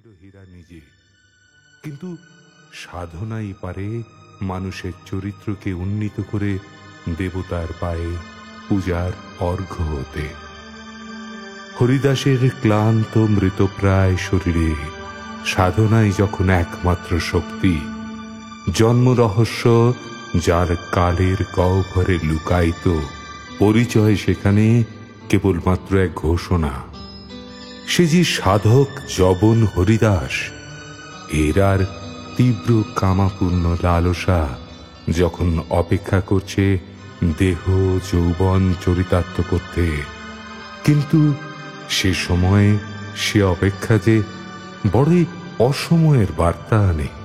ছিল হীরা নিজে। কিন্তু সাধনাই পারে মানুষের চরিত্রকে উন্নীত করে দেবতার পায়ে পূজার অর্ঘ্য হতে। হরিদাসের ক্লান্ত মৃতপ্রায় শরীরে সাধনাই যখন একমাত্র শক্তি, জন্ম রহস্য যার কালের গহ্বরে লুকায়িত, পরিচয় সেখানে কেবলমাত্র এক ঘোষণা। সে যে সাধক জবন হরিদাস, এর আর তীব্র কামাপূর্ণ লালসা যখন অপেক্ষা করছে দেহ যৌবন চরিতার্থ করতে। কিন্তু সে সময়ে সে অপেক্ষা যে বড়ই অসময়ের বার্তা আনে।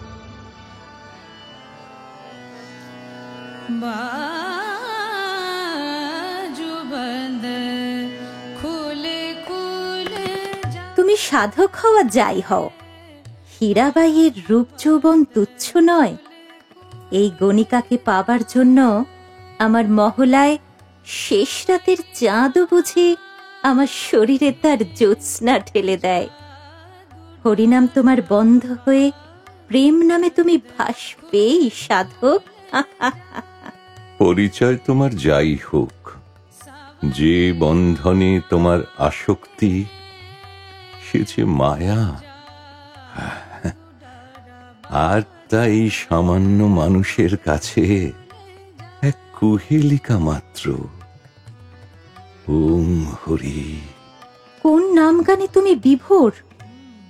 সাধক হওয়া যাই হও হীরাবাইয়ের রূপ যৌবন তুচ্ছ নয়। এই গণিকাকে পাবার জন্য আমার মহলায় শেষ রাতের চাঁদও বুঝি আমার শরীরে তার জ্যোৎস্না ঠেলে দেয়। হরিনাম তোমার বন্ধ হয়ে প্রেম নামে তুমি ভাসবেই সাধক। পরিচয় তোমার যাই হোক, যে বন্ধনে তোমার আসক্তি সে মায়া। আর তাই সামান্য মানুষের কাছে এক কুহেলিকা মাত্র। ওম হরি। কোন নাম গানে তুমি বিভোর?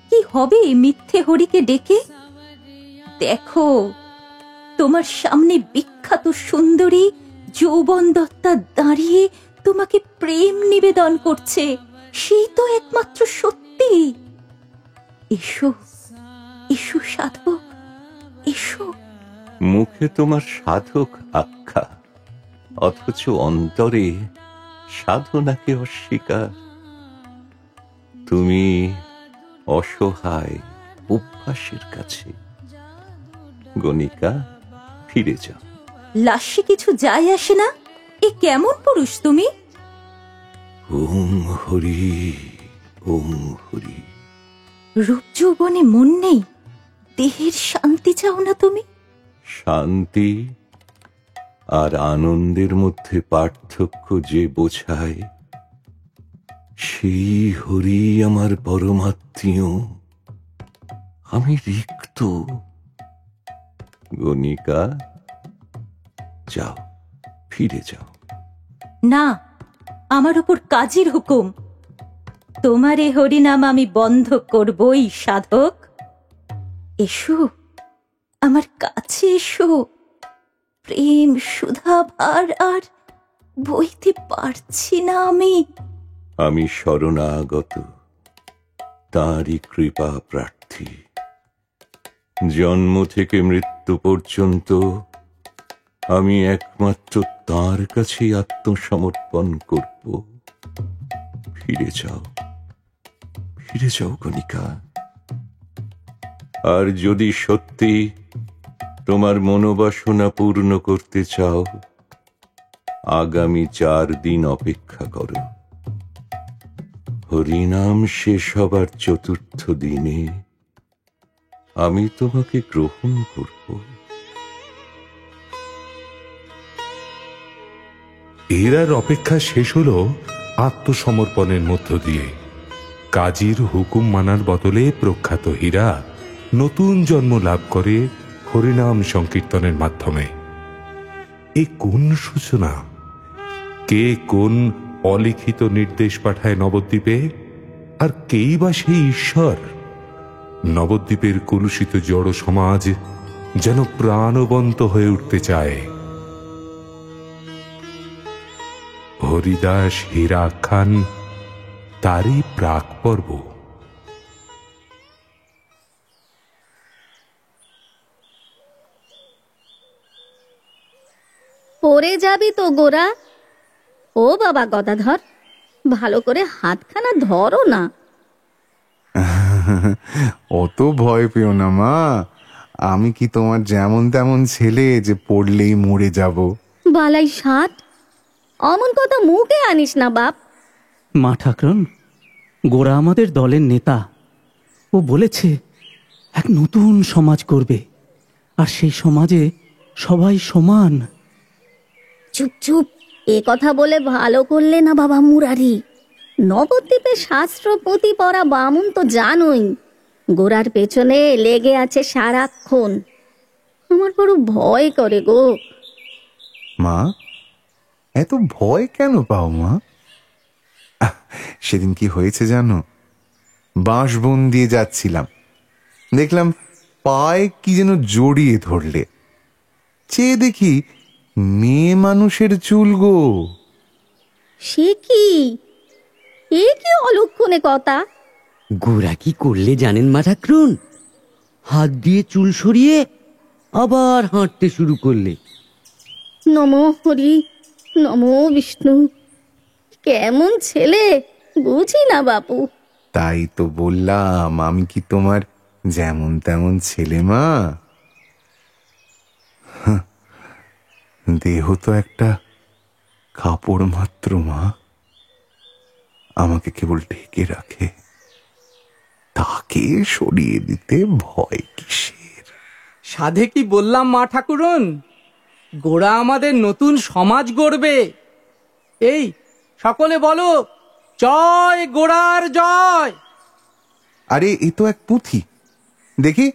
কি হবে মিথ্যে হরিকে ডেকে? দেখো, তোমার সামনে বিখ্যাত সুন্দরী যৌবন দত্তা দাঁড়িয়ে তোমাকে প্রেম নিবেদন করছে। সেই তো একমাত্র সত্যি এসো এসো সাধক এসো। মুখে তোমার সাধক আখ্যা অথচ অন্তরে সাধনাকে অস্বীকার। তুমি অসহায় অভ্যাসের কাছে। গণিকা ফিরে যাও। লাশে কিছু যায় আসে না? এ কেমন পুরুষ তুমি? ওম হরি। ওম হরি। রূপ যৌবনে মন নেই দেহের শান্তি চাও না তুমি? শান্তি আর আনন্দের মধ্যে পার্থক্য যে বোঝায় সেই হরি আমার পরমাত্মীয়। আমি রিক্ত। গণিকা যাও ফিরে যাও। না আমার উপর কাজের হুকুম। তোমার এ হরিনাম আমি বন্ধ করবই, সাধক। এসো, আমার কাছে এসো। প্রেম সুধা ভার আর বইতে পারছি না আমি। আমি শরণাগত, তাঁরই কৃপা প্রার্থী। জন্ম থেকে মৃত্যু পর্যন্ত আমি একমাত্র তার কাছেই আত্মসমর্পণ করব। ফিরে যাও। ফিরে যাও গণিকা আর যদি সত্যি তোমার মনোবাসনা পূর্ণ করতে চাও, আগামী চার দিন অপেক্ষা করো। হরিনাম শেষ হবার চতুর্থ দিনে আমি তোমাকে গ্রহণ করব। এরার অপেক্ষা শেষ হলো আত্মসমর্পণের মধ্য দিয়ে কাজীর হুকুম মানার বদলে প্রখ্যাত হীরা নতুন জন্ম লাভ করে হরিনাম সংকীর্তনের মাধ্যমে। এ কোন সূচনা? কে কোন অলিখিত নির্দেশ পাঠায় নবদ্বীপে? আর কেই বা সেই ঈশ্বর? নবদ্বীপের কলুষিত জড় সমাজ যেন প্রাণবন্ত হয়ে উঠতে চায়। হরিদাস হীরা খান তারই প্রাক পর্ব। পড়ে যাবি তো গোরা। ও বাবা গদাধর ভালো করে হাতখানা ধরো না। অত ভয় পেও না মা। আমি কি তোমার যেমন তেমন ছেলে যে পড়লেই মরে যাব? বালাই সাত অমন কথা মুখে আনিস না বাপ। মা ঠাকরুন গোরা আমাদের দলের নেতা। ও বলেছে এক নতুন সমাজ করবে আর সেই সমাজে সবাই সমান। চুপ চুপ এ কথা বলে ভালো করলে না বাবা মুরারি। নবদ্বীপে শাস্ত্র পুঁথি পড়া বামুন তো জানোই। গোড়ার পেছনে লেগে আছে সারাক্ষণ। আমার বড় ভয় করে গো। মা এত ভয় কেন পাও মা? সেদিন কি হয়েছে জানো? বাঁশবন দিয়ে যাচ্ছিলাম। দেখলাম পায়ে কি যেন জড়িয়ে ধরলে। চেয়ে দেখি মেয়ে মানুষের চুল গো। সে কি? এ কি অলক্ষণে কথা? গোরা কি করলে জানেন মা ঠাকরুন? হাত দিয়ে চুল সরিয়ে আবার হাঁটতে শুরু করলে। নমো হরি। নমো বিষ্ণু। কেমন ছেলে? বুঝি না বাপু। তাই তো বললাম আমি কি তোমার যেমন তেমন ছেলে মা? দেহ তো একটা কাপড় মাত্র মা। আমাকে কেবল ঢেকে রাখে। তাকে সরিয়ে দিতে ভয় কিসের? সাধে কি বললাম মা ঠাকুরন? গোড়া আমাদের নতুন সমাজ গড়বে। এই, সকলে বলো, জয় গোড়ার জয়। আরে, এ তো এক পুঁথি। দেখি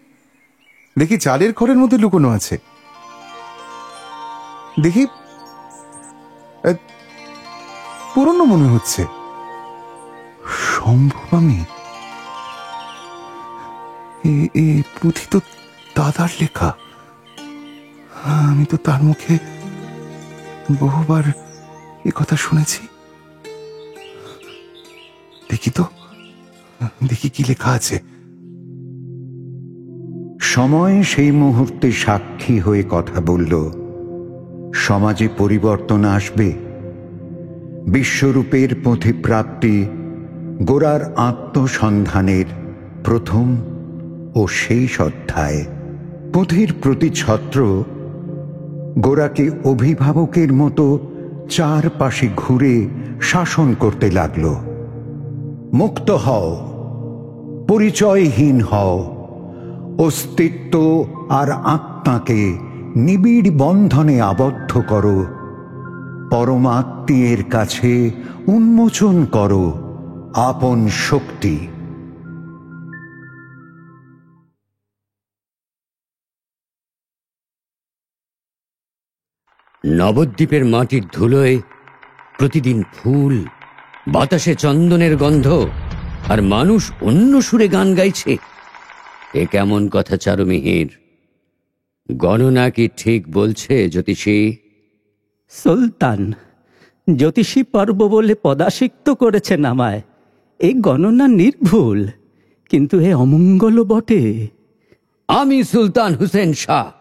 দেখি চালের খড়ের মধ্যে লুকোনো আছে। দেখি পুরনো মনে হচ্ছে। সম্ভব আমি? এ পুঁথি তো দাদার লেখা। আমি তো তার মুখে বহুবার এ কথা শুনেছি। দেখি তো, দেখি কি লেখা আছে। সময় সেই মুহূর্তে সাক্ষী হয়ে কথা বলল। সমাজে পরিবর্তন আসবে। বিশ্বরূপের পথে প্রাপ্তি গোড়ার আত্মসন্ধানের প্রথম ও শেষ অধ্যায়। পুঁথির প্রতিছত্র গোড়াকে অভিভাবকের মতো চারপাশে ঘুরে শাসন করতে লাগল। মুক্ত হও, পরিচয়হীন হও, অস্তিত্ব আর আত্মাকে নিবিড় বন্ধনে আবদ্ধ করো, পরমাত্মীয়ের কাছে উন্মোচন করো, আপন শক্তি। নবদ্বীপের মাটির ধুলোয় প্রতিদিন ফুল বাতাসে চন্দনের গন্ধ আর মানুষ অন্য সুরে গান গাইছে। এ কেমন কথা চারুমিহির? গণনা কি ঠিক বলছে জ্যোতিষী? সুলতান জ্যোতিষী পর্ব বলে পদাসিক্ত করেছেন আমায়। এই গণনা নির্ভুল কিন্তু এ অমঙ্গল বটে। আমি সুলতান হুসেন শাহ।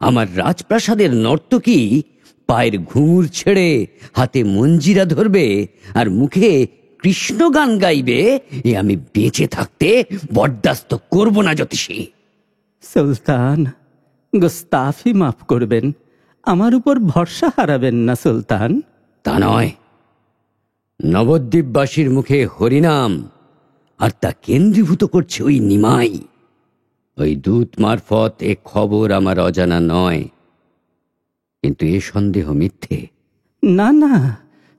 আমার রাজপ্রাসাদের নর্তকী পায়ের ঘুঙুর ছেড়ে হাতে মঞ্জিরা ধরবে আর মুখে কৃষ্ণ গান গাইবে এ আমি বেঁচে থাকতে বরদাস্ত করব না জ্যোতিষী। সুলতান গোস্তাফি মাফ করবেন আমার উপর ভরসা হারাবেন না সুলতান। তা নয়। নবদ্বীপবাসীর মুখে হরিনাম আর তা কেন্দ্রীভূত করছে ওই নিমাই। ওই দূত মারফত এ খবর আমার অজানা নয়। কিন্তু এ সন্দেহ মিথ্যে। না না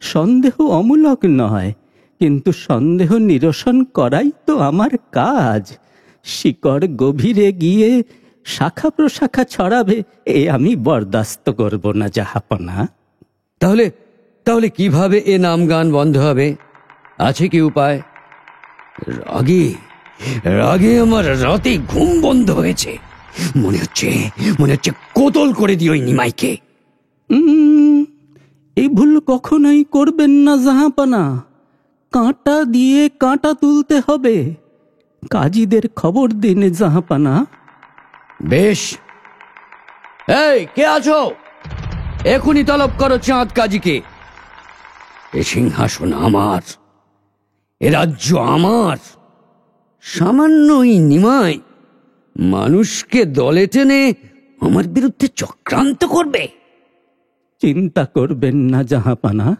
সন্দেহ অমূলক নয় কিন্তু সন্দেহ নিরসন করাই তো আমার কাজ। শিকড় গভীরে গিয়ে শাখা প্রশাখা ছড়াবে এ আমি বরদাস্ত করব না জাহাপনা তাহলে তাহলে কীভাবে এ নাম গান বন্ধ হবে? আছে কি উপায়? রাগে রাগে আমার রাতে ঘুম বন্ধ হয়েছে। মনে হচ্ছে মনে হচ্ছে কোতল করে দিই ওই নিমাইকে। এই ভুল কখনোই করবেন না জাহাপানা। কাঁটা দিয়ে কাঁটা তুলতে হবে। কাজীদের খবর দিন জাহাপানা। বেশ। এই কে আছো? এখনই তলব করো চাঁদ কাজীকে। এ সিংহাসন আমার এ রাজ্য আমার। সামান্য ওই নিমাই। মানুষকে দলে টেনে আমার বিরুদ্ধে চক্রান্ত করবে। চিন্তা করবেন না, জাহাপানা।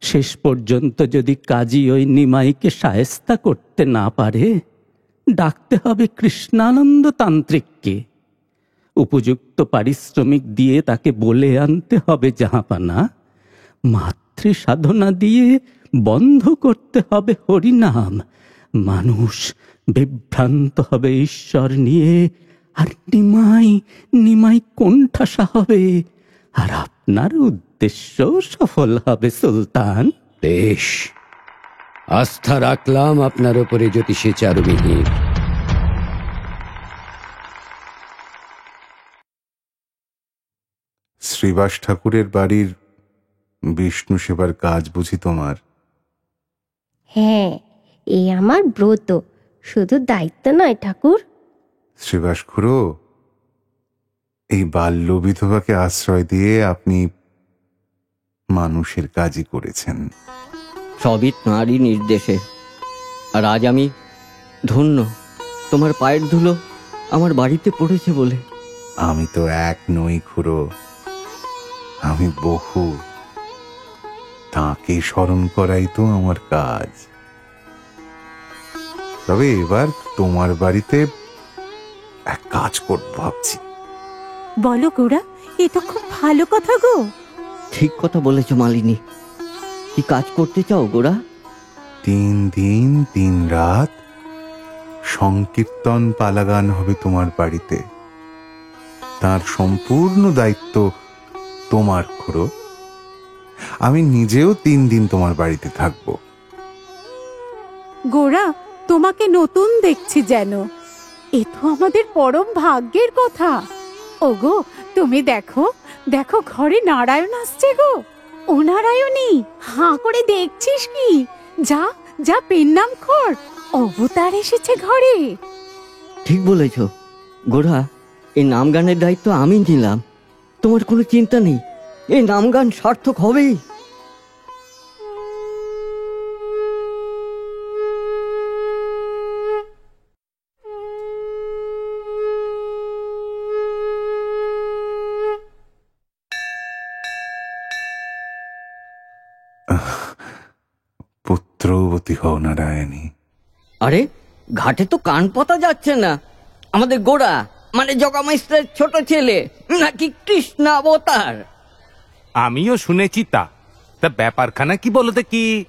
শেষ পর্যন্ত যদি কাজী ওই নিমাইকে সায়স্তা করতে না পারে, ডাকতে হবে কৃষ্ণানন্দ তান্ত্রিককে। উপযুক্ত পারিশ্রমিক দিয়ে তাকে বলে আনতে হবে, জাহাপানা। মাতৃ সাধনা দিয়ে বন্ধ করতে হবে হরিনাম। মানুষ বিভ্রান্ত হবে ঈশ্বর নিয়ে আর নিমাই নিমাই কোণঠাসা হবে। আর আপনার উদ্দেশ্য সফল হবে সুলতান। বেশ। আস্থা রাখলাম আপনার উপরে জ্যোতিষী চারুমিহির শ্রীবাস ঠাকুরের বাড়ির বিষ্ণু সেবার কাজ বুঝি তোমার? হ্যাঁ এই আমার ব্রত। শুধু দায়িত্ব নয় ঠাকুর। শ্রীবাস খুড়ো এই বাল্য বিধবাকে আশ্রয় দিয়ে আপনি মানুষের কাজই করেছেন। সবই তাঁরই নির্দেশে। আর আজ আমি ধন্য তোমার পায়ের ধুলো আমার বাড়িতে পড়েছে বলে। আমি তো এক নই খুড়ো আমি বহু। তাকে স্মরণ করাই তো আমার কাজ। তবে এবার তোমার বাড়িতে এক কাজ করব ভাবছি। বলো গোড়া এ তো খুব ভালো কথা গো। ঠিক কথা বলেছ মালিনী। কি কাজ করতে চাও গোরা? তিন দিন তিন রাত সংকীর্তন পালাগান হবে তোমার বাড়িতে। তার সম্পূর্ণ দায়িত্ব তোমার খুড়ো আমি নিজেও তিন দিন তোমার বাড়িতে থাকব। গোরা তোমাকে নতুন দেখছি যেন। এ তো আমাদের পরম ভাগ্যের কথা। ওগো, তুমি দেখো দেখো ঘরে নারায়ণ আসছে গো। ও নারায়ণী, হাঁ করে দেখছিস কি? যা যা পেন নাম খর, অবতার এসেছে ঘরে। ঠিক বলেছ। গোড়া এই নাম গানের দায়িত্ব আমি নিলাম। তোমার কোনো চিন্তা নেই। এই নাম গান সার্থক হবেই। পুত্রবতী হও নারায়ণী। আরে ঘাটে তো কান পাতা যাচ্ছে না। আমাদের গোড়া মানে জগামাইস্টার ছোট ছেলে নাকি কৃষ্ণ অবতার? আমিও শুনেছি তা। তা ব্যাপারখানা কি বলো দেখি?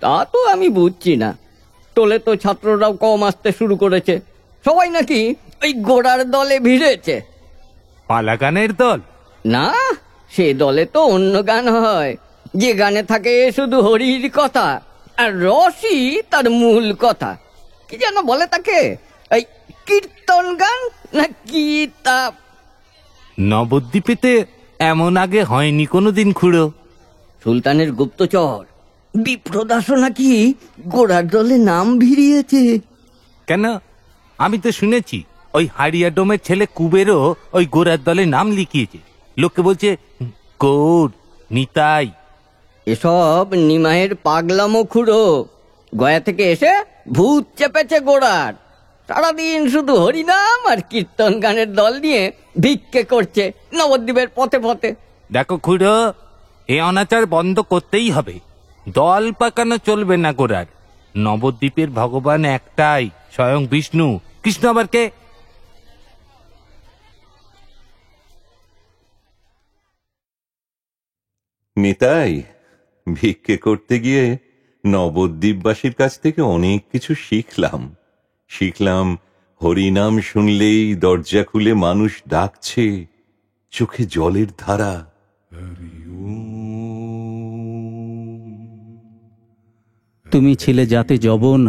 তা তো আমি বুঝছি না। টোলে তো ছাত্ররাও কম আসতে শুরু করেছে। সবাই নাকি ওই গোড়ার দলে ভিড়েছে। পালাগানের দল? না সে দলে তো অন্য গান হয়। যে গানে থাকে শুধু হরির কথা আর রসই তার মূল কথা। কি যেন বলে তাকে? এই কীর্তন গান না কি তা নবদ্বীপেতে এমন আগে হয়নি কোনোদিন খুঁড়ো। সুলতানের গুপ্তচর বিপ্রদাসও নাকি গোড়ার দলে নাম ভিড়িয়েছে। কেন? আমি তো শুনেছি ওই হাড়িয়া ডোমের ছেলে কুবেরও ওই গোড়ার দলে নাম লিখিয়েছে। লোকে বলছে গৌর নিতাই। এসব নিমায়ের পাগলামো খুঁড়ো। গয়া থেকে এসে ভূত চেপেছে গোড়ার। সারাদিন শুধু হরিনাম আর কীর্তন গানের দল নিয়ে ভিক্ষে করছে নবদ্বীপের পথে পথে। দেখো খুড়ো এ অনাচার বন্ধ করতেই হবে। দল পাকানো চলবে না গোড়ার। নবদ্বীপের ভগবান একটাই স্বয়ং বিষ্ণু। কৃষ্ণ আবার কে? নিতাই ভিক্ষে করতে গিয়ে নবদ্বীপবাসীর কাছ থেকে অনেক কিছু শিখলাম। শিখলাম হরিনাম শুনলেই দরজা খুলে মানুষ ডাকছে চোখে জলের ধারা। তুমি ছিলে যাতে জবন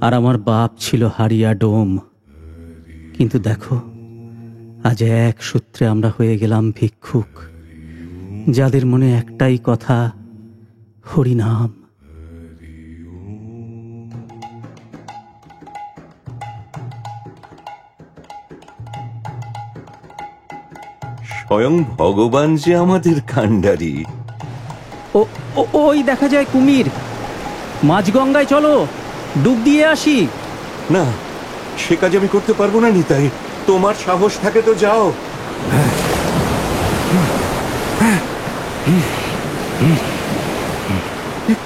আর আমার বাপ ছিল হারিয়া ডোম। কিন্তু দেখো আজ এক সূত্রে আমরা হয়ে গেলাম ভিক্ষুক। যাদের মনে একটাই কথা হরিনাম। স্বয়ং ভগবান যে আমাদের কাণ্ডারি। ও ও- ওই দেখা যায় কুমির। মাঝগঙ্গায় চলো ডুব দিয়ে আসি। না সে কাজ আমি করতে পারব না নিতাই। তোমার সাহস থাকে তো যাও। এ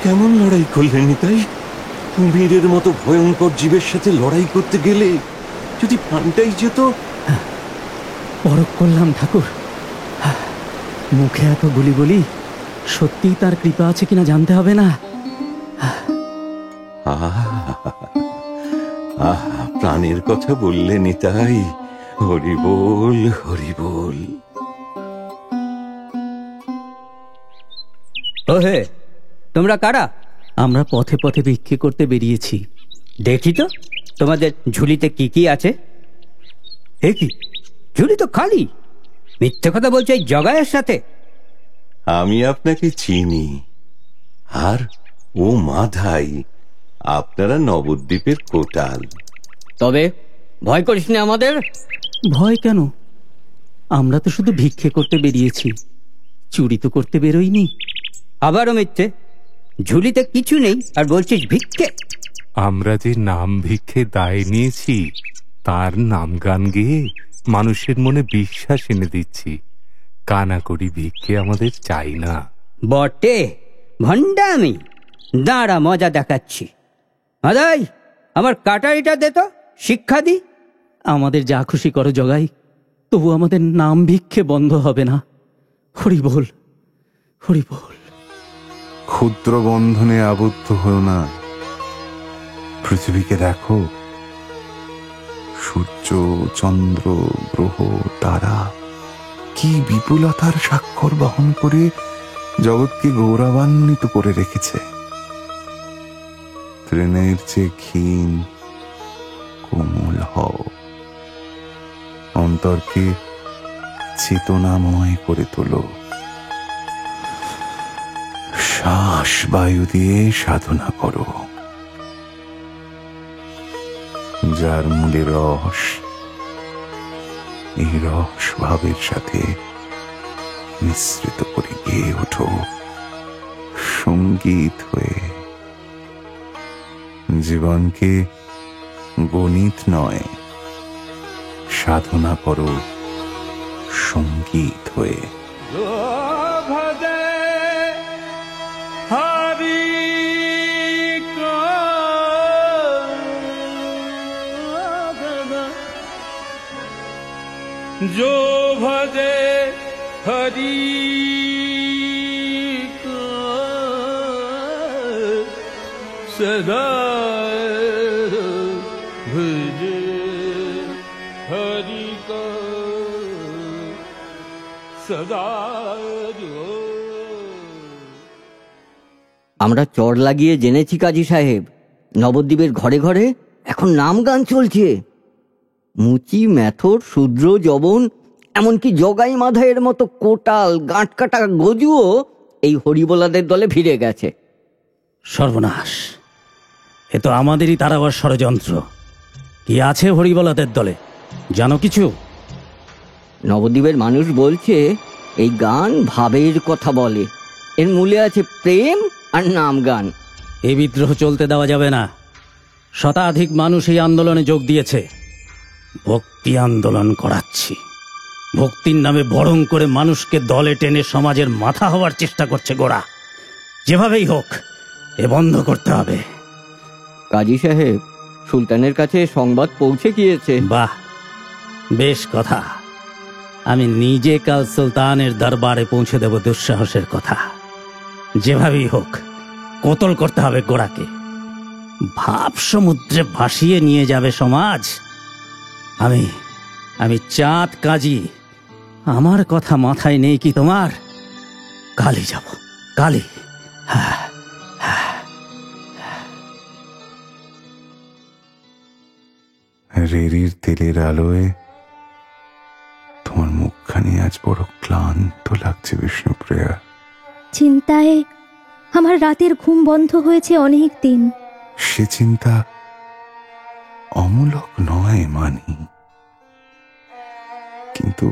কেমন লড়াই করলেন নিতাই? কুমিরের মতো ভয়ঙ্কর জীবের সাথে লড়াই করতে গেলে যদি প্রাণটাই যেত? পরক করলাম ঠাকুর মুখে এত গুলি গুলি সত্যিই তার কৃপা আছে কিনা জানতে হবে না। আহা, আহা, প্রাণের কথা বললে নিতাই। হরি বল হরি বল। ওহে তোমরা কারা? আমরা পথে পথে ভিক্ষে করতে বেরিয়েছি। দেখি তো তোমাদের ঝুলিতে কি কি আছে? এ কি? ঝুলি তো খালি। মিথ্যে কথা বলছে এই জগায়ের সাথে। আমি আপনাকে চিনি। আর ও মাধাই আপনারা নবদ্বীপের কোটাল। তবে ভয় করিস না আমাদের। ভয় কেন? আমরা তো শুধু ভিক্ষে করতে বেরিয়েছি। চুরি তো করতে বেরোইনি। আবারও মিথ্যে। ঝুলিতে কিছু নেই আর বলছিস ভিক্ষে? আমরা যে নাম ভিক্ষে দায় নিয়েছি তার নাম গান গেয়ে মানুষের মনে বিশ্বাস এনে দিচ্ছি। কানা কানাকড়ি ভিক্ষে আমাদের চাই না। বটে ভণ্ডা আমি দাঁড়া মজা দেখাচ্ছি। আদাই আমার কাটারিটা দে তো শিক্ষা দি। আমাদের যা খুশি করো জগাই তবু আমাদের নাম ভিক্ষে বন্ধ হবে না। হরি বল হরি বল ক্ষুদ্র বন্ধনে আবদ্ধ হও না। পৃথিবীকে দেখো। সূর্য, চন্দ্র, গ্রহ, তারা, কি বিপুলতার স্বাক্ষর বহন করে জগৎকে গৌরবান্বিত করে রেখেছে। ট্রেনের চেয়ে ক্ষীণ, কোমল হও। অন্তরকে চেতনাময় করে তোলো। শ্বাস বায়ু দিয়ে সাধনা করো। যার মূলে রস, এই রস ভাবের সাথে মিশ্রিত করে গিয়ে ওঠো। সংগীত হয়ে। জীবনকে গণিত নয়, সাধনা করো সংগীত হয়ে। जो भजे हरि को सदा भजे हरि को सदा আমরা চর লাগিয়ে জেনেছি কাজী সাহেব নবদ্বীপের ঘরে ঘরে এখন নাম গান চলছে মুচি ম্যাথর শূদ্র জবন এমনকি জগাই মাধাইয়ের মতো কোটাল গাঁট কাটা গজুও এই হরিবোলাদের দলে ফিরে গেছে। সর্বনাশ। এ তো আমাদেরই তারাবার ষড়যন্ত্র। কি আছে হরিবলাদের দলে? জানো কিছু? নবদ্বীপের মানুষ বলছে এই গান ভাবের কথা বলে। এর মূলে আছে প্রেম আর নাম গান। এই বিদ্রোহ চলতে দেওয়া যাবে না। শতাধিক মানুষ এই আন্দোলনে যোগ দিয়েছে। ভক্তি আন্দোলন করাচ্ছি। ভক্তির নামে বরং করে মানুষকে দলে টেনে সমাজের মাথা হওয়ার চেষ্টা করছে গোড়া যেভাবেই হোক এ বন্ধ করতে হবে। কাজী সাহেব সুলতানের কাছে সংবাদ পৌঁছে গিয়েছে। বাহ বেশ কথা। আমি নিজে কাল সুলতানের দরবারে পৌঁছে দেব দুঃসাহসের কথা। যেভাবেই হোক কোতল করতে হবে গোড়াকে ভাব সমুদ্রে ভাসিয়ে নিয়ে যাবে সমাজ। আমি আমি চাঁদ কাজী। আমার কথা মাথায় নেই কি তোমার? কালি যাব কালি হ্যাঁ রেড়ির তেলের আলোয় তোমার মুখখানি আজ বড় ক্লান্ত লাগছে বিষ্ণুপ্রিয়া। চিন্তায় আমার রাতের ঘুম বন্ধ হয়েছে অনেক দিন। সে চিন্তা অমূলক নয় মানি। কিন্তু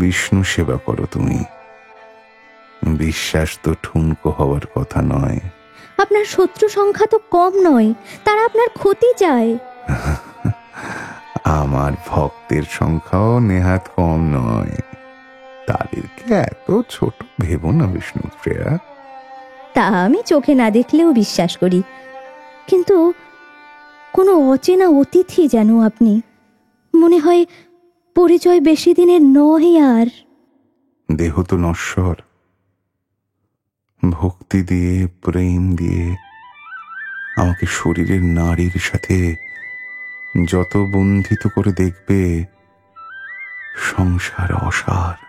বিষ্ণু সেবা করো তুমি। বিশ্বাস তো ঠুনকো হওয়ার কথা নয়। আপনার শত্রু সংখ্যা তো কম নয় তারা আপনার ক্ষতি চায়। আমার ভক্তের সংখ্যাও নেহাত কম নয়। তাদেরকে এত ছোট ভেবো না বিষ্ণুপ্রিয়া তা আমি চোখে না দেখলেও বিশ্বাস করি। কিন্তু কোনো অচেনা অতিথি যেন আপনি মনে হয় পরিচয় বেশি দিনের নয় আর। দেহ তো নশ্বর। ভক্তি দিয়ে, প্রেম দিয়ে, আমাকে শরীরের নারীর সাথে যত বন্ধিত করে দেখবে, সংসার অসার।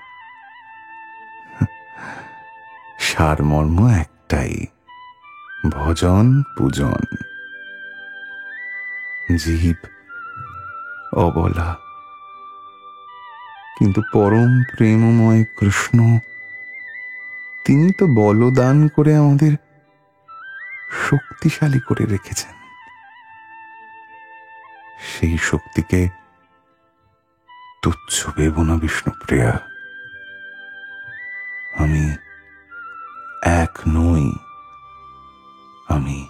সারমর্ম একটাই, ভজন পূজন। জীব অবলা। কিন্তু পরম প্রেমময় কৃষ্ণ, তিনি তো বলদান করে আমাদের শক্তিশালী করে রেখেছেন। সেই শক্তিকে তুচ্ছ ভেব না বিষ্ণুপ্রিয়া আমি এক নই, আমি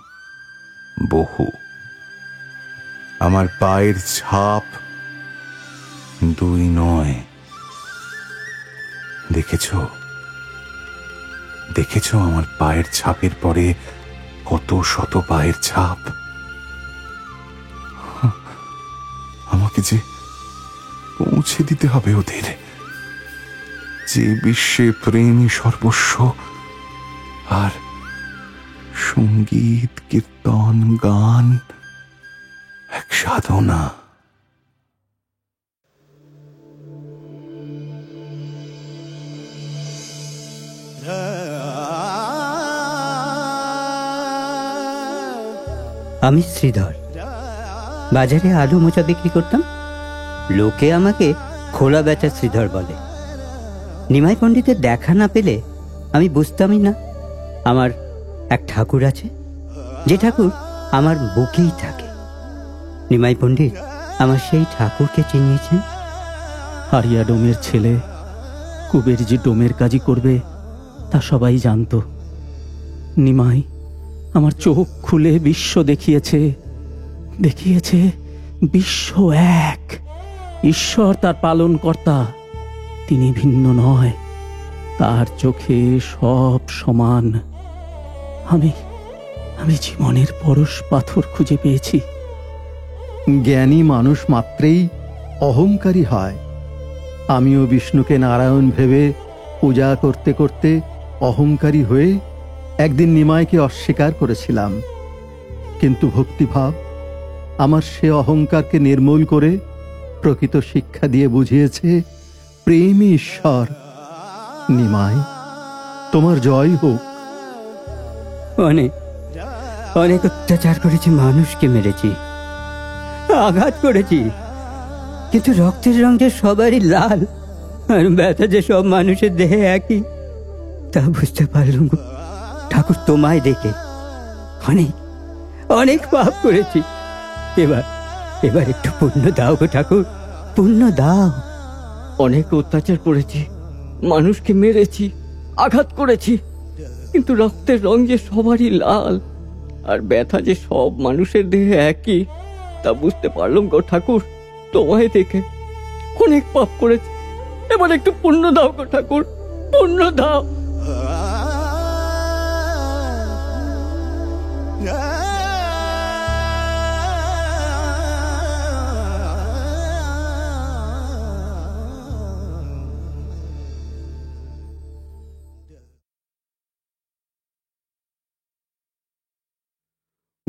বহু। আমার পায়ের ছাপ দুই নয়। দেখেছ? দেখেছ আমার পায়ের ছাপের পরে কত শত পায়ের ছাপ? আমাকে যে পৌঁছে দিতে হবে ওদের। যে বিশ্বে প্রেমী সর্বস্ব আর সংগীত, কীর্তন, গান, এক সাধনা। আমি শ্রীধর। বাজারে আলু মোচা বিক্রি করতাম। লোকে আমাকে খোলা বেচা শ্রীধর বলে। নিমাই পণ্ডিতের দেখা না পেলে আমি বুঝতামই না আমার এক ঠাকুর আছে। যে ঠাকুর আমার বুকেই থাকে। নিমাই পণ্ডিত আমার সেই ঠাকুরকে চিনিয়েছেন। হারিয়া ডোমের ছেলে কুবের যে ডোমের কাজই করবে, তা সবাই জানতো। নিমাই আমার চোখ খুলে বিশ্ব দেখিয়েছে। দেখিয়েছে বিশ্ব এক। ঈশ্বর তার পালন কর্তা তিনি ভিন্ন নয়। তার চোখে সব সমান। আমি আমি জীবনের পরশ পাথর খুঁজে পেয়েছি। জ্ঞানী মানুষ মাত্রেই অহংকারী হয়। আমিও বিষ্ণুকে নারায়ণ ভেবে পূজা করতে করতে অহংকারী হয়ে একদিন নিমাইকে অস্বীকার করেছিলাম কিন্তু ভক্তিভাব আমার সে অহংকারকে নির্মূল করে প্রকৃত শিক্ষা দিয়ে বুঝিয়েছে প্রেমই ঈশ্বর, নিমাই, তোমার জয় হোক অনেক অনেক অত্যাচার করেছি, মানুষকে মেরেছি, আঘাত করেছি, কিন্তু রক্তের রং যে সবারই লাল আর ব্যথা যে সব মানুষের দেহে একই, তা বুঝতে পারলুম। ঠাকুর তোমায় দেখে অনেক অনেক পাপ করেছি। এবার এবার একটু পুণ্য দাও গো ঠাকুর, পুণ্য দাও। অনেক অত্যাচার করেছি, মানুষকে মেরেছি, আঘাত করেছি, কিন্তু রক্তের রং যে সবারই লাল, আর ব্যথা যে সব মানুষের দেহে একই, তা বুঝতে পারলাম গো ঠাকুর, তোমায় দেখে অনেক পাপ করেছি। এবার একটু পুণ্য দাও গো ঠাকুর, পুণ্য দাও।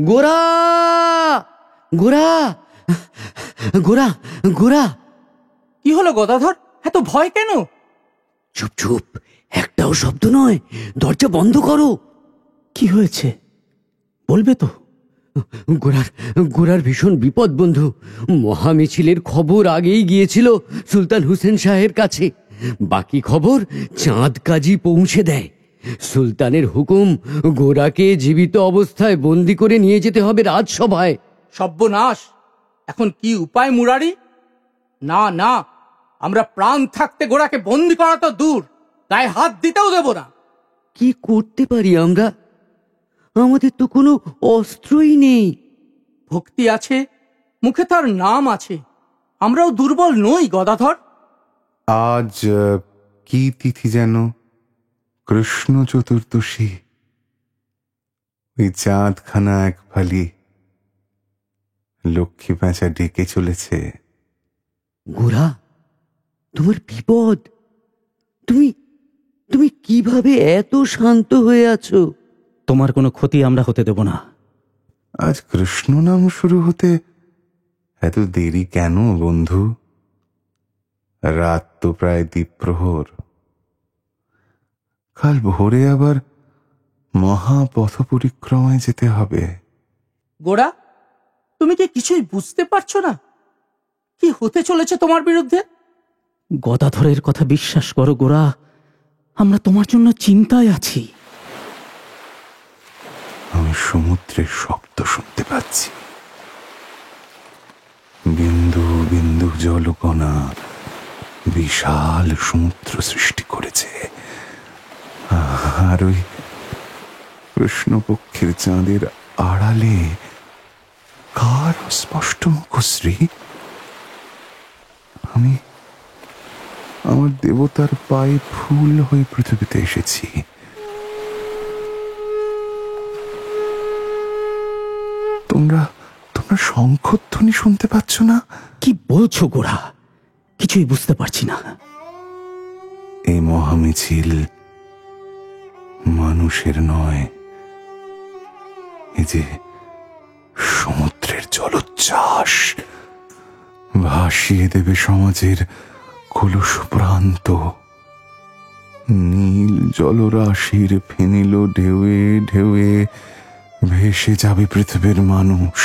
গোরা গোরা গোরা গোরা। কি হলো গদাধর এত ভয় কেন? চুপ চুপ। একটাও শব্দ নয়। দরজা বন্ধ করো। কি হয়েছে? বলবে তো। গোরার গোরার ভীষণ বিপদ বন্ধু। মহামিছিলের খবর আগেই গিয়েছিল সুলতান হুসেন শাহের কাছে। বাকি খবর চাঁদ কাজী পৌঁছে দেয়। সুলতানের হুকুম গোরাকে জীবিত অবস্থায় বন্দি করে নিয়ে যেতে হবে রাজসভায়। সব্যনাশ! এখন কি উপায় মুরারি? না না আমরা প্রাণ থাকতে গোড়াকে বন্দি করা তো দূর তাই হাত দিতেও দেব না। কি করতে পারি আমরা? আমাদের তো কোনো অস্ত্রই নেই। ভক্তি আছে মুখে তার নাম আছে আমরাও দুর্বল নই গদাধর। আজ কি তিথি যেন? কৃষ্ণ চতুর্দশী। ওই চাঁদখানা এক ফালি লক্ষ্মী পেঁচা ডেকে চলেছে। গোরা তোমার বিপদ। তুমি তুমি কীভাবে এত শান্ত হয়ে আছো? তোমার কোনো ক্ষতি আমরা হতে দেব না। আজ কৃষ্ণ নাম শুরু হতে এত দেরি কেন বন্ধু? রাত তো প্রায় দ্বীপ্রহর। কাল ভোরে আবার মহাপথ পরিক্রমায় যেতে হবে। গোড়া তুমি কি কিছুই বুঝতে পারছ না? কি হতে চলেছে তোমার বিরুদ্ধে? গদাধরের কথা বিশ্বাস করো গোরা আমরা তোমার জন্য চিন্তায় আছি। আমি সমুদ্রের শব্দ শুনতে পাচ্ছি। বিন্দু বিন্দু জলকণা বিশাল সমুদ্র সৃষ্টি করেছে। আর ওই কৃষ্ণপক্ষের চাঁদের আড়ালে কার স্পষ্ট মুখশ্রী? আমি আমার দেবতার পায়ে ফুল হয়ে পৃথিবীতে এসেছি। তোমরা তোমরা শঙ্খধ্বনি শুনতে পাচ্ছ না? কি বলছো গোরা? কিছুই বুঝতে পারছি না। এই মহামিছিল মানুষের নয়, এই যে সমুদ্রের জলোচ্ছ্বাস ভাসিয়ে দেবে সমাজের কলুষ প্রান্ত নীল জলরাশির ফেনিল ঢেউয়ে ঢেউয়ে ভেসে যাবে পৃথিবীর মানুষ।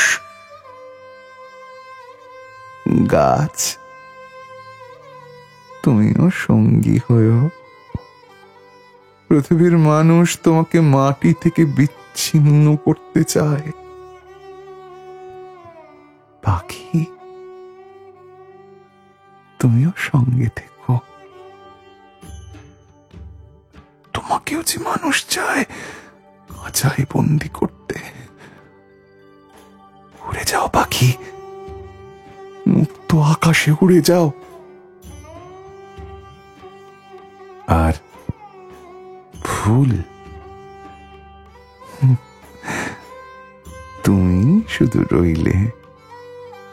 গাছ, তুমিও সঙ্গী হয়েও পৃথিবীর মানুষ তোমাকে মাটি থেকে বিচ্ছিন্ন করতে চায়। পাখি, তুমিও সঙ্গে থেকো। তোমাকেও যে মানুষ চায় খাঁচায় বন্দি করতে। উড়ে যাও পাখি, মুক্ত আকাশে উড়ে যাও। আর হুম, তুমি শুধু রইলে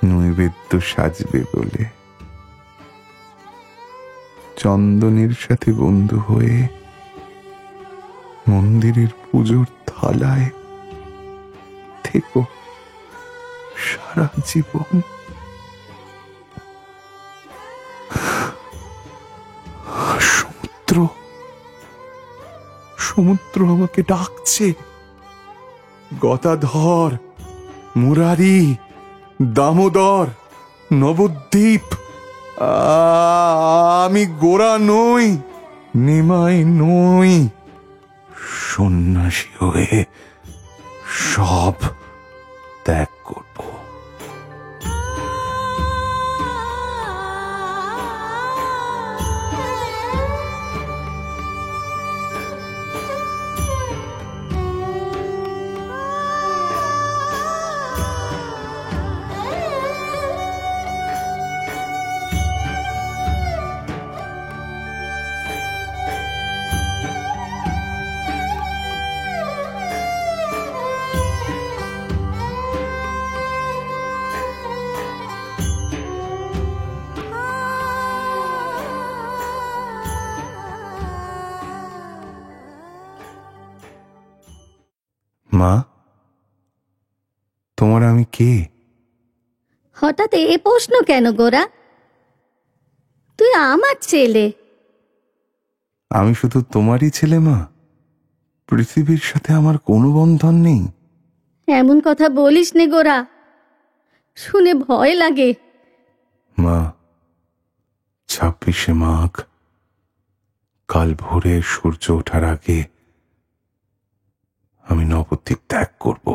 নৈবেদ্য সাজবে বলে। চন্দনের সাথে বন্ধু হয়ে মন্দিরের পুজোর থালায় থেকো সারা জীবন। সমুদ্র সমুদ্র আমাকে ডাকছে। গতাধর মুরারি, দামোদর, নবদ্বীপ আমি গোড়া নই, নিমাই নই। সন্ন্যাসী হয়ে সব আমি কে? হঠাৎ এ প্রশ্ন কেন গোরা? তুই আমার ছেলে। আমি শুধু তোমারই ছেলে মা। পৃথিবীর সাথে আমার কোনো বন্ধন নেই। এমন কথা বলিস নে গোরা। শুনে ভয় লাগে। মা ছাব্বিশে মাঘ কাল ভোরে সূর্য ওঠার আগে আমি নবদ্বীপ ত্যাগ করব।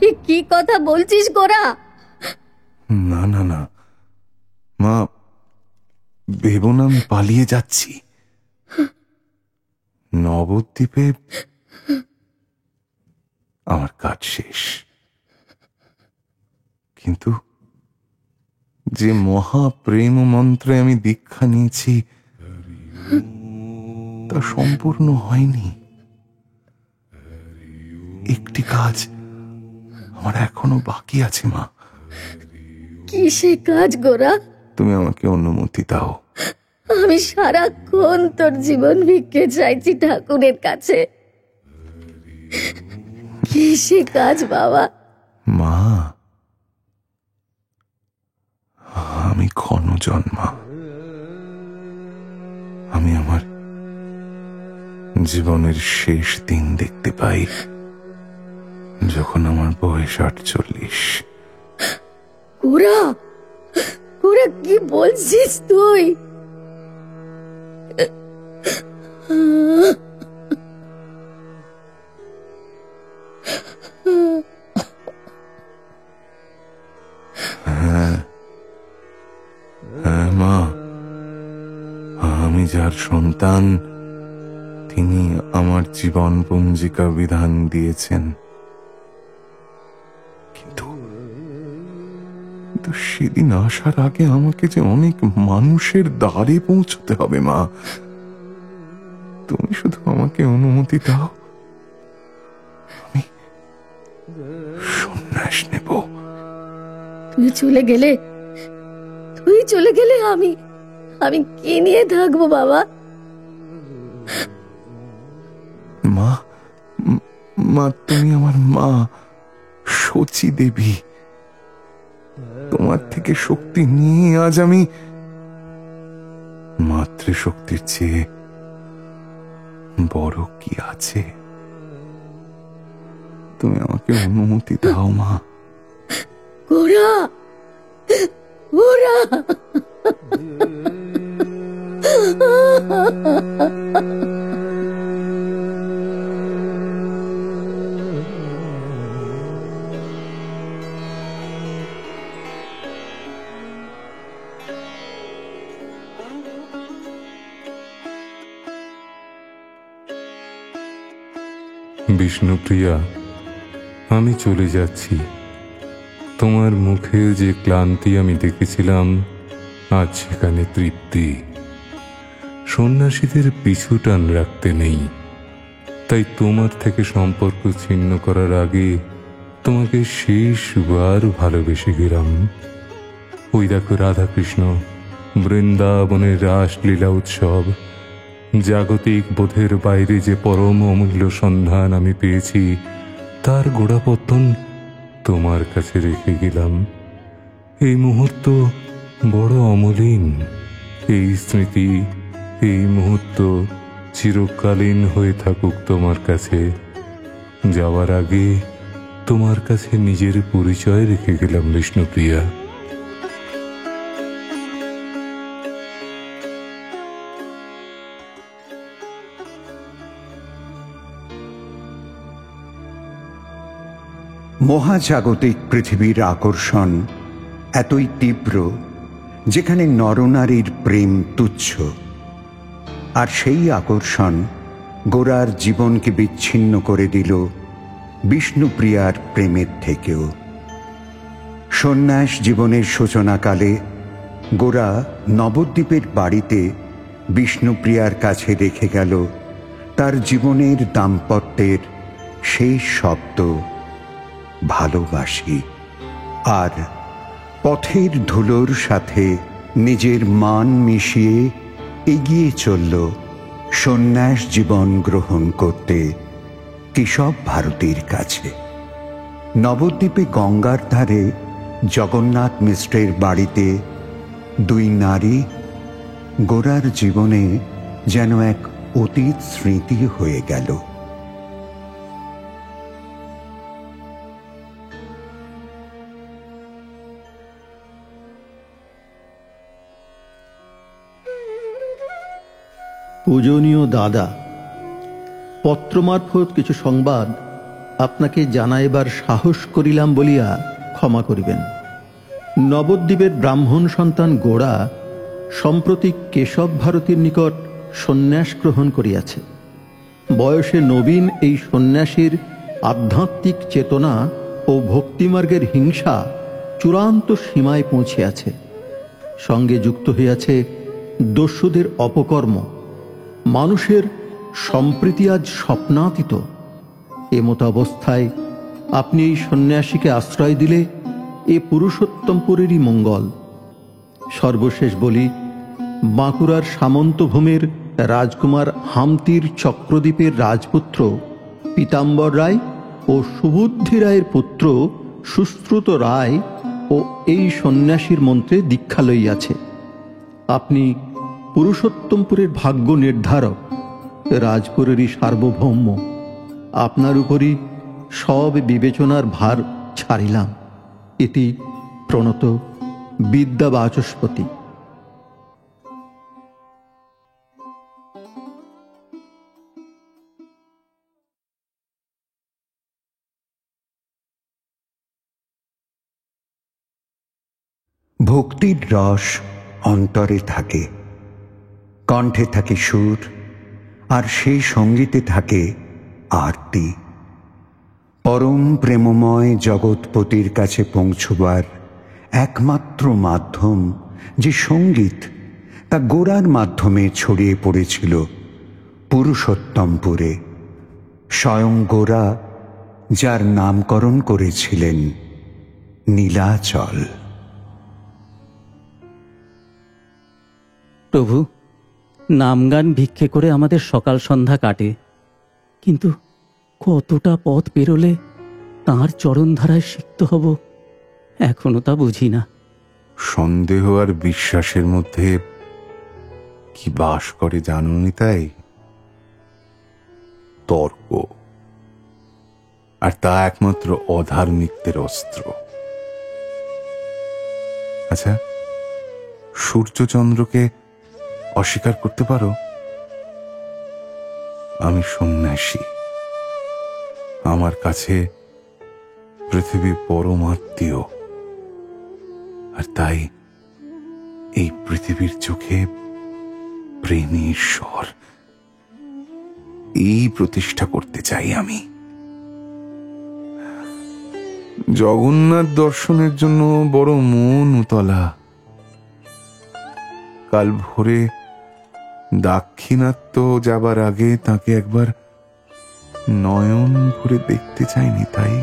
কি কথা বলছিস গোরা? না না না। মা, ভেবো না, আমি পালিয়ে যাচ্ছি। নবদ্বীপে আমার কাজ শেষ। কিন্তু যে মহাপ্রেম মন্ত্রে আমি দীক্ষা নিয়েছি, তা সম্পূর্ণ হয়নি। একটি কাজ আমার এখনও বাকি আছে মা। কি সে কাজ গোরা? তুমি আমাকে অনুমতি দাও। আমি সারাক্ষণ তোর জীবন ভিক্ষে চাইছি ঠাকুরের কাছে। কি সে কাজ বাবা? মা আমি ক্ষণ জন্মা আমি আমার জীবনের শেষ দিন দেখতে পাই। যখন আমার বয়স আটচল্লিশ। গোরা গোরা কি বলছিস তুই? হ্যাঁ। হ্যাঁ মা। আমি যার সন্তান তিনি আমার জীবন পঞ্জিকা বিধান দিয়েছেন। কিন্তু কিন্তু সেদিন আসার আগে আমাকে যে অনেক মানুষের দ্বারে পৌঁছতে হবে মা। তুমি শুধু আমাকে অনুমতি দাও। আমি সন্ন্যাস নেব। তুই চলে গেলে তুই চলে গেলে আমি আমি কি নিয়ে থাকব বাবা? মা মা তুমি আমার মা। সচি দেবী তোমার থেকে শক্তি নিয়ে আজ আমি মাতৃশক্তির চেয়ে বড় কি আছে? তুমি আমাকে অনুমতি দাও মা। গোরা গোরা। বিষ্ণুপ্রিয়া আমি চলে যাচ্ছি। তোমার মুখে যে ক্লান্তি আমি দেখেছিলাম, আজ সেখানে তৃপ্তি। সন্ন্যাসীদের পিছু টান রাখতে নেই। তাই তোমার থেকে সম্পর্ক ছিন্ন করার আগে তোমাকে শেষবার ভালোবেসে গেলাম। ওই দেখো রাধাকৃষ্ণ, বৃন্দাবনের রাসলীলা উৎসব। জাগতিক বোধের বাইরে যে পরম অমূল্য সন্ধান আমি পেয়েছি, তার গোড়াপত্তন তোমার কাছে রেখে গেলাম। এই মুহূর্ত বড় অমলিন। এই স্মৃতি, এই মুহূর্ত চিরকালীন হয়ে থাকুক তোমার কাছে। যাওয়ার আগে তোমার কাছে নিজের পরিচয় রেখে গেলাম, বিষ্ণুপ্রিয়া। মহাজাগতিক পৃথিবীর আকর্ষণ এতই তীব্র যেখানে নরনারীর প্রেম তুচ্ছ। আর সেই আকর্ষণ গোরার জীবনকে বিচ্ছিন্ন করে দিল বিষ্ণুপ্রিয়ার প্রেমের থেকেও। সন্ন্যাস জীবনের সূচনাকালে গোরা নবদ্বীপের বাড়িতে বিষ্ণুপ্রিয়ার কাছে রেখে গেল তার জীবনের দাম্পত্যের শেষ শব্দ। ভালোবাসি। আর পথের ধুলোর সাথে নিজের মান মিশিয়ে এগিয়ে চলল সন্ন্যাস জীবন গ্রহণ করতে কেশব ভারতীর কাছে। নবদ্বীপে গঙ্গার ধারে জগন্নাথ মিশ্রের বাড়িতে দুই নারী গোড়ার জীবনে যেন এক অতীত স্মৃতি হয়ে গেল। পূজনীয় দাদা পত্র মারফত কিছু সংবাদ আপনাকে জানাইবার সাহস করিলাম বলিয়া ক্ষমা করিবেন। নবদ্বীপের ব্রাহ্মণ সন্তান গোড়া সম্প্রতি কেশব ভারতীর নিকট সন্ন্যাস গ্রহণ করিয়াছে। বয়সে নবীন এই সন্ন্যাসীর আধ্যাত্মিক চেতনা ও ভক্তিমার্গের হিংসা চূড়ান্ত সীমায় পৌঁছিয়াছে। সঙ্গে যুক্ত হইয়াছে দস্যুদের অপকর্ম। মানুষের সম্প্রীতি আজ স্বপ্নাতীত। এমতো অবস্থায় আপনি এই সন্ন্যাসীকে আশ্রয় দিলে এ পুরুষোত্তমপুরেরই মঙ্গল। সর্বশেষ বলি, বাঁকুড়ার সামন্তভূমির রাজকুমার হামতির চক্রদ্বীপের রাজপুত্র পীতাম্বর রায় ও সুবুদ্ধি রায়ের পুত্র সুশ্রুত রায় ও এই সন্ন্যাসীর মন্ত্রে দীক্ষা লইয়াছে। আপনি পুরুষোত্তমপুরের ভাগ্য নির্ধারক, রাজপুরেরই সার্বভৌম। আপনার উপরই সব বিবেচনার ভার ছাড়িলাম। এটি প্রণত বিদ্যা বাচস্পতি ভক্তির রস অন্তরে থাকে। কণ্ঠে থাকে সুর, আর সেই সঙ্গীতে থাকে আরতি। পরম প্রেমময় জগৎপতির কাছে পৌঁছবার একমাত্র মাধ্যম যে সংগীত, তা গোড়ার মাধ্যমে ছড়িয়ে পড়েছিল পুরুষোত্তমপুরে। স্বয়ং গোরা, যার নামকরণ করেছিলেন নীলাচল। প্রভু নামগান ভিক্ষে করে আমাদের সকাল সন্ধ্যা কাটে। কিন্তু কতটা পথ পেরোলে তাঁর চরণধারায় সিক্ত হব, এখনও তা বুঝি না। সন্দেহ আর বিশ্বাসের মধ্যে কি বাস করে জানুনি তাই তর্ক। আর তা একমাত্র অধার্মিকদের অস্ত্র। আচ্ছা সূর্যচন্দ্রকে অস্বীকার করতে পারো? আমি সন্ন্যাসী। আমার কাছে পৃথিবী পরমাত্মীয় আর তাই এই পৃথিবীর চোখে প্রেমী ঈশ্বর। এই প্রতিষ্ঠা করতে চাই আমি। জগন্নাথ দর্শনের জন্য বড় মন উতলা। কাল ভোরে দাক্ষিণাত্য যাবার আগে তাকে একবার নয়ন ভরে দেখতে চাইনি তাই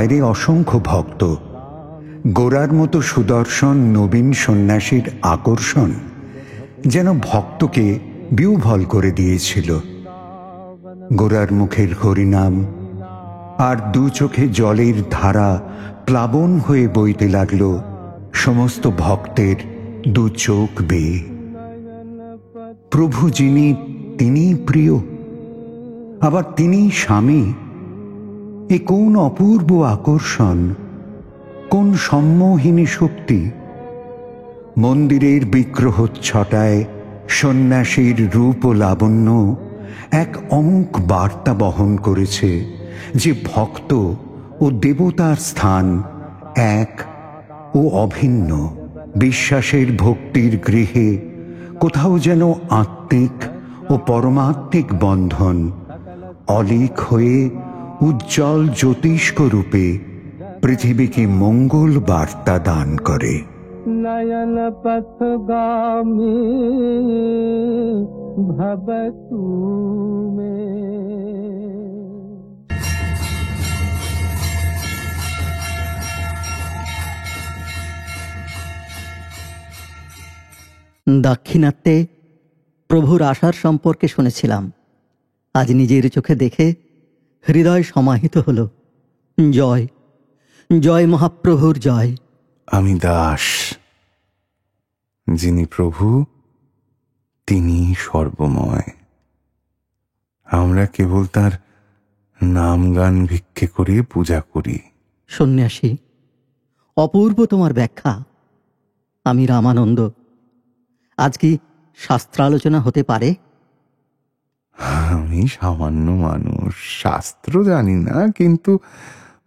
বাইরে অসংখ্য ভক্ত। গোরার মতো সুদর্শন নবীন সন্ন্যাসীর আকর্ষণ যেন ভক্তকে বিউভল করে দিয়েছিল। গোরার মুখের হরিনাম আর দু চোখে জলের ধারা প্লাবন হয়ে বইতে লাগল সমস্ত ভক্তের দু চোখ বেয়ে। প্রভু যিনি তিনি প্রিয়, আবার তিনি স্বামী। এ কোন অপূর্ব আকর্ষণ? কোন সম্মোহিনী শক্তি? মন্দিরের বিগ্রহ ছটায় সন্ন্যাসীর রূপ ও লাবণ্য এক অমুক বার্তা বহন করেছে যে ভক্ত ও দেবতার স্থান এক ও অভিন্ন। বিশ্বাসের ভক্তির গৃহে কোথাও যেন আত্মিক ও পরমাত্মিক বন্ধন অলিক হয়ে উজ্জ্বল জ্যোতিষ্ক রূপে পৃথিবীকে মঙ্গল বার্তা দান করে। নয়ন পথগামী দাক্ষিণাত্যে প্রভুর আশার সম্পর্কে শুনেছিলাম। আজ নিজের চোখে দেখে হৃদয় সমাহিত হল। জয় জয় মহাপ্রভুর জয়। আমি দাস যিনি প্রভু তিনি সর্বময়। আমরা কেবল তার নাম গান ভিক্ষে করে পূজা করি। সন্ন্যাসী অপূর্ব তোমার ব্যাখ্যা। আমি রামানন্দ। আজ কি শাস্ত্রালোচনা হতে পারে? আমি সামান্য মানুষ, শাস্ত্র জানি না, কিন্তু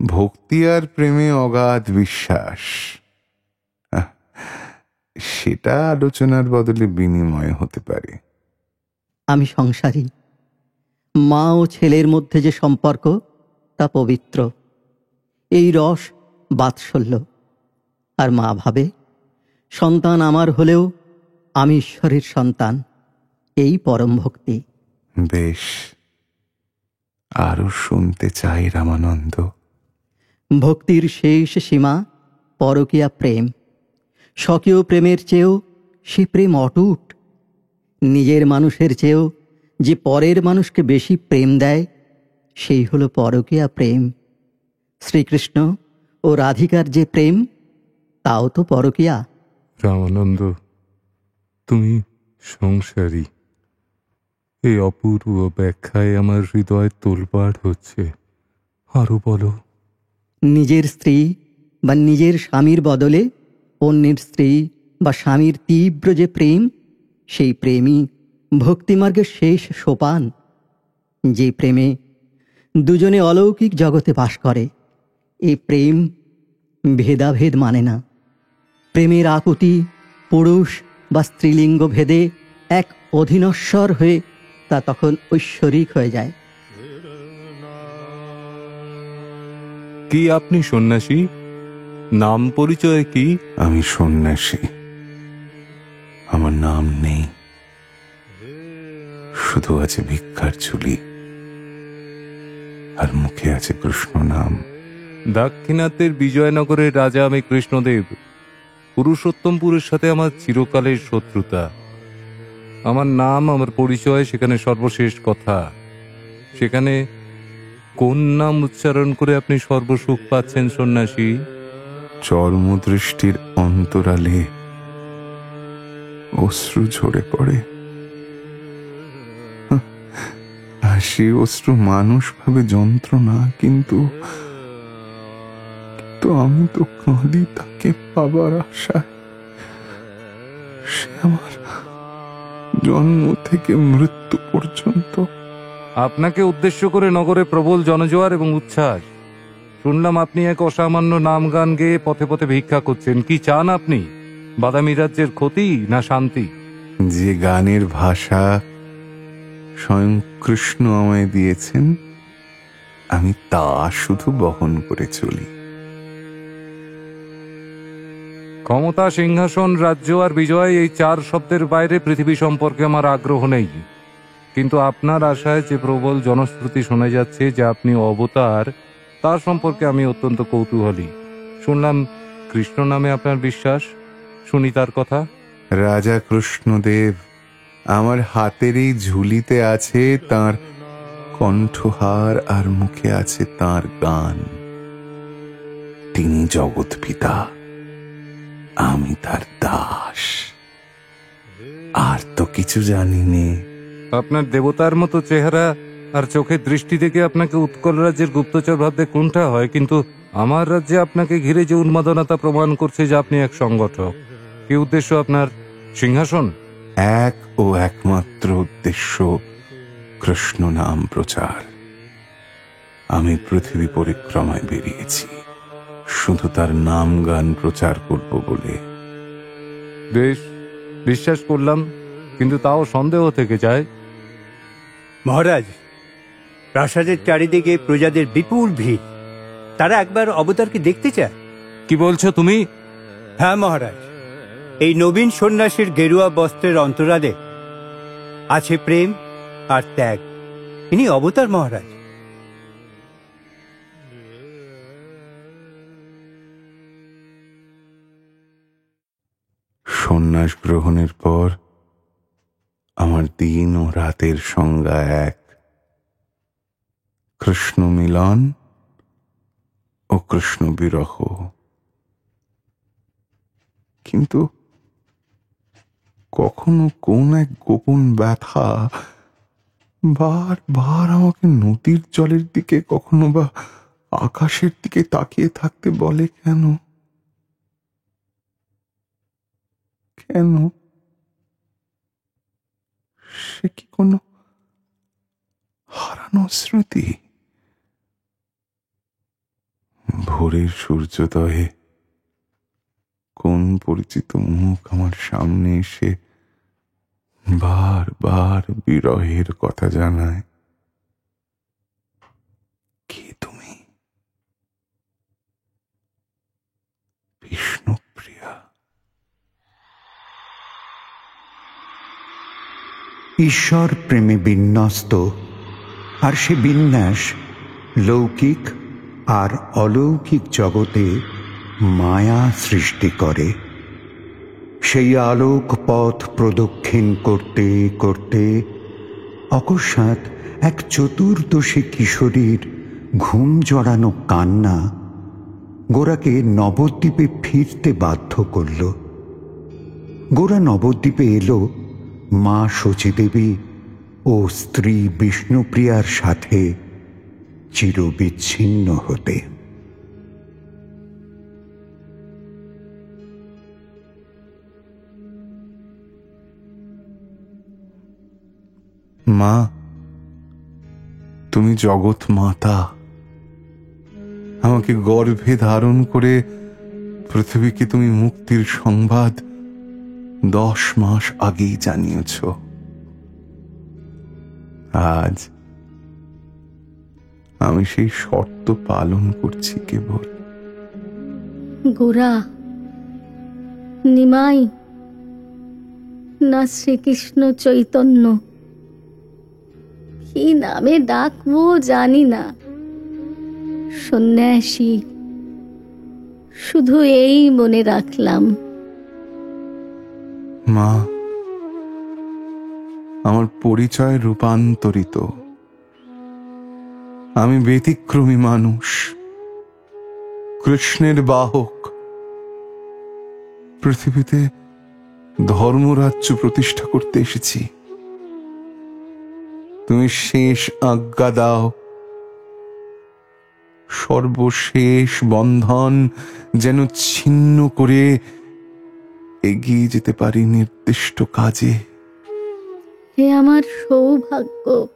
ভক্তি আর প্রেমে অগাধ বিশ্বাস। সেটা আলোচনার বদলে বিনিময় হতে পারে। আমি সংসারী। মা ও ছেলের মধ্যে যে সম্পর্ক, তা পবিত্র। এই রস বাৎসল্য। আর মা ভাবে, সন্তান আমার হলেও আমি ঈশ্বরের সন্তান, এই পরম ভক্তি। বেশ আরও শুনতে চাই রামানন্দ। ভক্তির শেষ সীমা পরকীয়া প্রেম। স্বকীয় প্রেমের চেয়েও সে প্রেম অটুট। নিজের মানুষের চেয়েও যে পরের মানুষকে বেশি প্রেম দেয় সেই হলো পরকীয়া প্রেম। শ্রীকৃষ্ণ ও রাধিকার যে প্রেম তাও তো পরকীয়া। রামানন্দ তুমি সংসারী। এই অপূর্ব ব্যাখ্যায় আমার হৃদয় তোলপাড় হচ্ছে। আরও বলো। নিজের স্ত্রী বা নিজের স্বামীর বদলে অন্যের স্ত্রী বা স্বামীর তীব্র যে প্রেম, সেই প্রেমই ভক্তিমার্গের শেষ সোপান। যে প্রেমে দুজনে অলৌকিক জগতে বাস করে এই প্রেম ভেদাভেদ মানে না। প্রেমের আকুতি পুরুষ বা স্ত্রীলিঙ্গ ভেদে এক অধীনশ্বর হয়ে তা তখন ঐশ্বরিক হয়ে যায়। কি আপনি সন্ন্যাসী? নাম পরিচয় কি? আমি সন্ন্যাসী। আমার নাম নেই। শুধু আছে ভিক্ষার চুলি আর মুখে আছে কৃষ্ণ নাম। দাক্ষিণাত্যের বিজয়নগরের রাজা আমি কৃষ্ণদেব। পুরুষোত্তমপুরের সাথে আমার চিরকালের শত্রুতা। আমার নাম, আমার পরিচয়, সেখানে সর্বশেষ কথা। সেখানে কোন নাম উচ্চারণ করে আপনি সর্বসুখ পাচ্ছেন, সন্ন্যাসী? চর্মদৃষ্টির অন্তরালে অশ্রু ঝরে পড়ে। আর সে অশ্রু মানুষ ভাবে যন্ত্রণা, কিন্তু কিন্তু আমি তো কাঁদি তাকে পাবার আশায়। সে আমার জন্ম থেকে মৃত্যু পর্যন্ত। আপনাকে উদ্দেশ্য করে নগরে প্রবল জনজোয়ার এবং উচ্ছ্বাস। শুনলাম আপনি এক অসামান্য নাম গান গেয়ে পথে পথে ভিক্ষা করছেন। কি চান আপনি? বাদামি রাজ্যের ক্ষতি না শান্তি? যে গানের ভাষা স্বয়ং কৃষ্ণ আমায় দিয়েছেন আমি তা শুধু বহন করে চলি। ক্ষমতা, সিংহাসন, রাজ্য আর বিজয় এই চার শব্দের বাইরে পৃথিবী সম্পর্কে আমার আগ্রহ নেই। কিন্তু আপনার আশায় যে প্রবল জনশ্রুতি শোনা যাচ্ছে যে আপনি অবতার, তার সম্পর্কে আমি অত্যন্ত কৌতূহলী। শুনলাম কৃষ্ণ নামে আপনার বিশ্বাস, শুনি তার কথা। রাজা কৃষ্ণদেব, আমার হাতেরই ঝুলিতে আছে তার কণ্ঠহার আর মুখে আছে তার গান। তিনি জগৎ পিতা। আমি তার দাস। আর তো কিছু জানি নে আপনার দেবতার মতো চেহারা আর চোখের দৃষ্টি থেকে আপনাকে উৎকল রাজ্যের গুপ্তচর ভাবতে কোনটা হয় কিন্তু আমার রাজ্যে আপনাকে ঘিরে যে উন্মাদনাতা প্রমাণ করছে যে আপনি এক সংগঠক। কি উদ্দেশ্য আপনার? সিংহাসন? এক ও একমাত্র উদ্দেশ্য কৃষ্ণ নাম প্রচার। আমি পৃথিবী পরিক্রমায় বেরিয়েছি। শুধু তার নাম গান প্রচার করব বলে। বেশ বিশ্বাস করলাম কিন্তু তাও সন্দেহ থেকে যায়। মহারাজ প্রাসাদের চারিদিকে প্রজাদের বিপুল ভিড়। তারা একবার অবতারকে দেখতে চায়। কি বলছো তুমি? হ্যাঁ মহারাজ। এই নবীন সন্ন্যাসীর গেরুয়া বস্ত্রের অন্তরালে আছে প্রেম আর ত্যাগ। ইনি অবতার মহারাজ। সন্ন্যাস গ্রহণের পর আমার দিন ও রাতের সংজ্ঞা এক। কৃষ্ণ মিলন ও কৃষ্ণ বিরহ। কিন্তু কখনো কোন এক গোপন ব্যথা বার বার আমাকে নদীর জলের দিকে কখনো বা আকাশের দিকে তাকিয়ে থাকতে বলে কেন? কেন সে কি কোনো হারানো স্মৃতি? ভোরের সূর্যোদয়ে কোন পরিচিত মুখ আমার সামনে এসে বারবার বিরহের কথা জানায়? কে তুমি? বিষ্ণুপ্রিয়া ঈশ্বর প্রেমে বিন্যস্ত, আর সে বিন্যাস লৌকিক আর অলৌকিক জগতে মায়া সৃষ্টি করে। সেই আলোক পথ প্রদক্ষিণ করতে করতে অকস্মাৎ এক চতুর্দশী কিশোরীর ঘুম জড়ানো কান্না গোরাকে নবদ্বীপে ফিরতে বাধ্য করল। গোরা নবদ্বীপে এলো মা শচীদেবী ও স্ত্রী বিষ্ণুপ্রিয়ার সাথে চিরবিচ্ছিন্ন হতে। মা, তুমি জগৎ মাতা। আমাকে গর্ভে ধারণ করে পৃথিবীকে তুমি মুক্তির সংবাদ দশ মাস আগেই জানিয়েছ। আজ আমি সেই শর্ত পালন করছি কেবল। গোরা, নিমাই, না শ্রীকৃষ্ণ চৈতন্য। কি নামে ডাকবো জানি না। সন্ন্যাসী, শুধু এই মনে রাখলাম। মা, আমার পরিচয় রূপান্তরিত। আমি ব্যতিক্রমী মানুষ, কৃষ্ণের বাহক। পৃথিবীতে ধর্মরাজ্য প্রতিষ্ঠা করতে এসেছি। তুমি শেষ আজ্ঞা দাও। সর্বশেষ বন্ধন যেন ছিন্ন করে এগিয়ে যেতে পারি নির্দিষ্ট কাজে। হে আমার সৌভাগ্য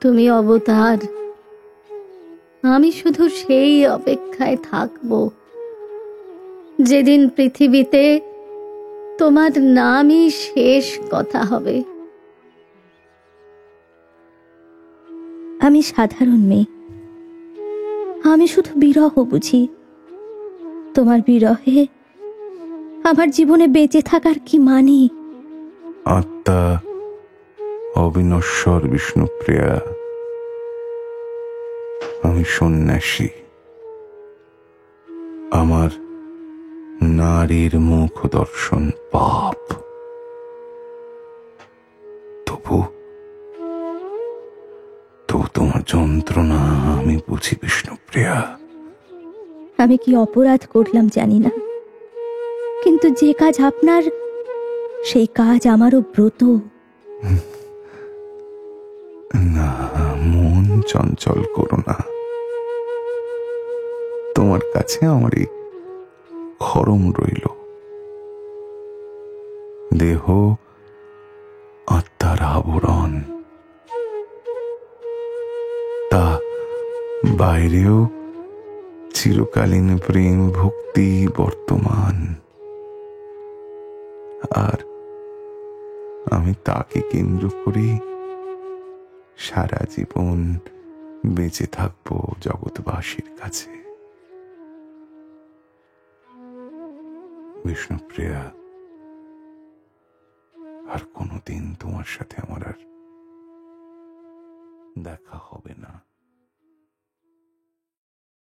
তুমি অবতার। আমি শুধু সেই অপেক্ষায় থাকব যেদিন পৃথিবীতে তোমার নামই শেষ কথা হবে। আমি সাধারণ মেয়ে। আমি শুধু বিরহ বুঝি। তোমার বিরহে আমার জীবনে বেঁচে থাকার কি মানে? আত্মা অবিনশ্বর বিষ্ণুপ্রিয়া। আমি সন্ন্যাসী। আমার নারীর মুখ দর্শন পাপ। তবু তবু তোমার যন্ত্রণা আমি বুঝি বিষ্ণুপ্রিয়া। আমি কি অপরাধ করলাম জানি না। কিন্তু যে কাজ আপনার, সেই কাজ আমারও ব্রত। না, মন চঞ্চল করো না। তোমার কাছে আমার এই খরম রইল। দেহ, আত্মার আবরণ। তা বাইরেও চিরকালীন প্রেম ভক্তি বর্তমান। আর আমি তাকে কেন্দ্র করে সারা জীবন বেঁচে থাকব জগৎবাসীর কাছে। বিষ্ণুপ্রিয়া, আর কোনোদিন তোমার সাথে আমার আর দেখা হবে না।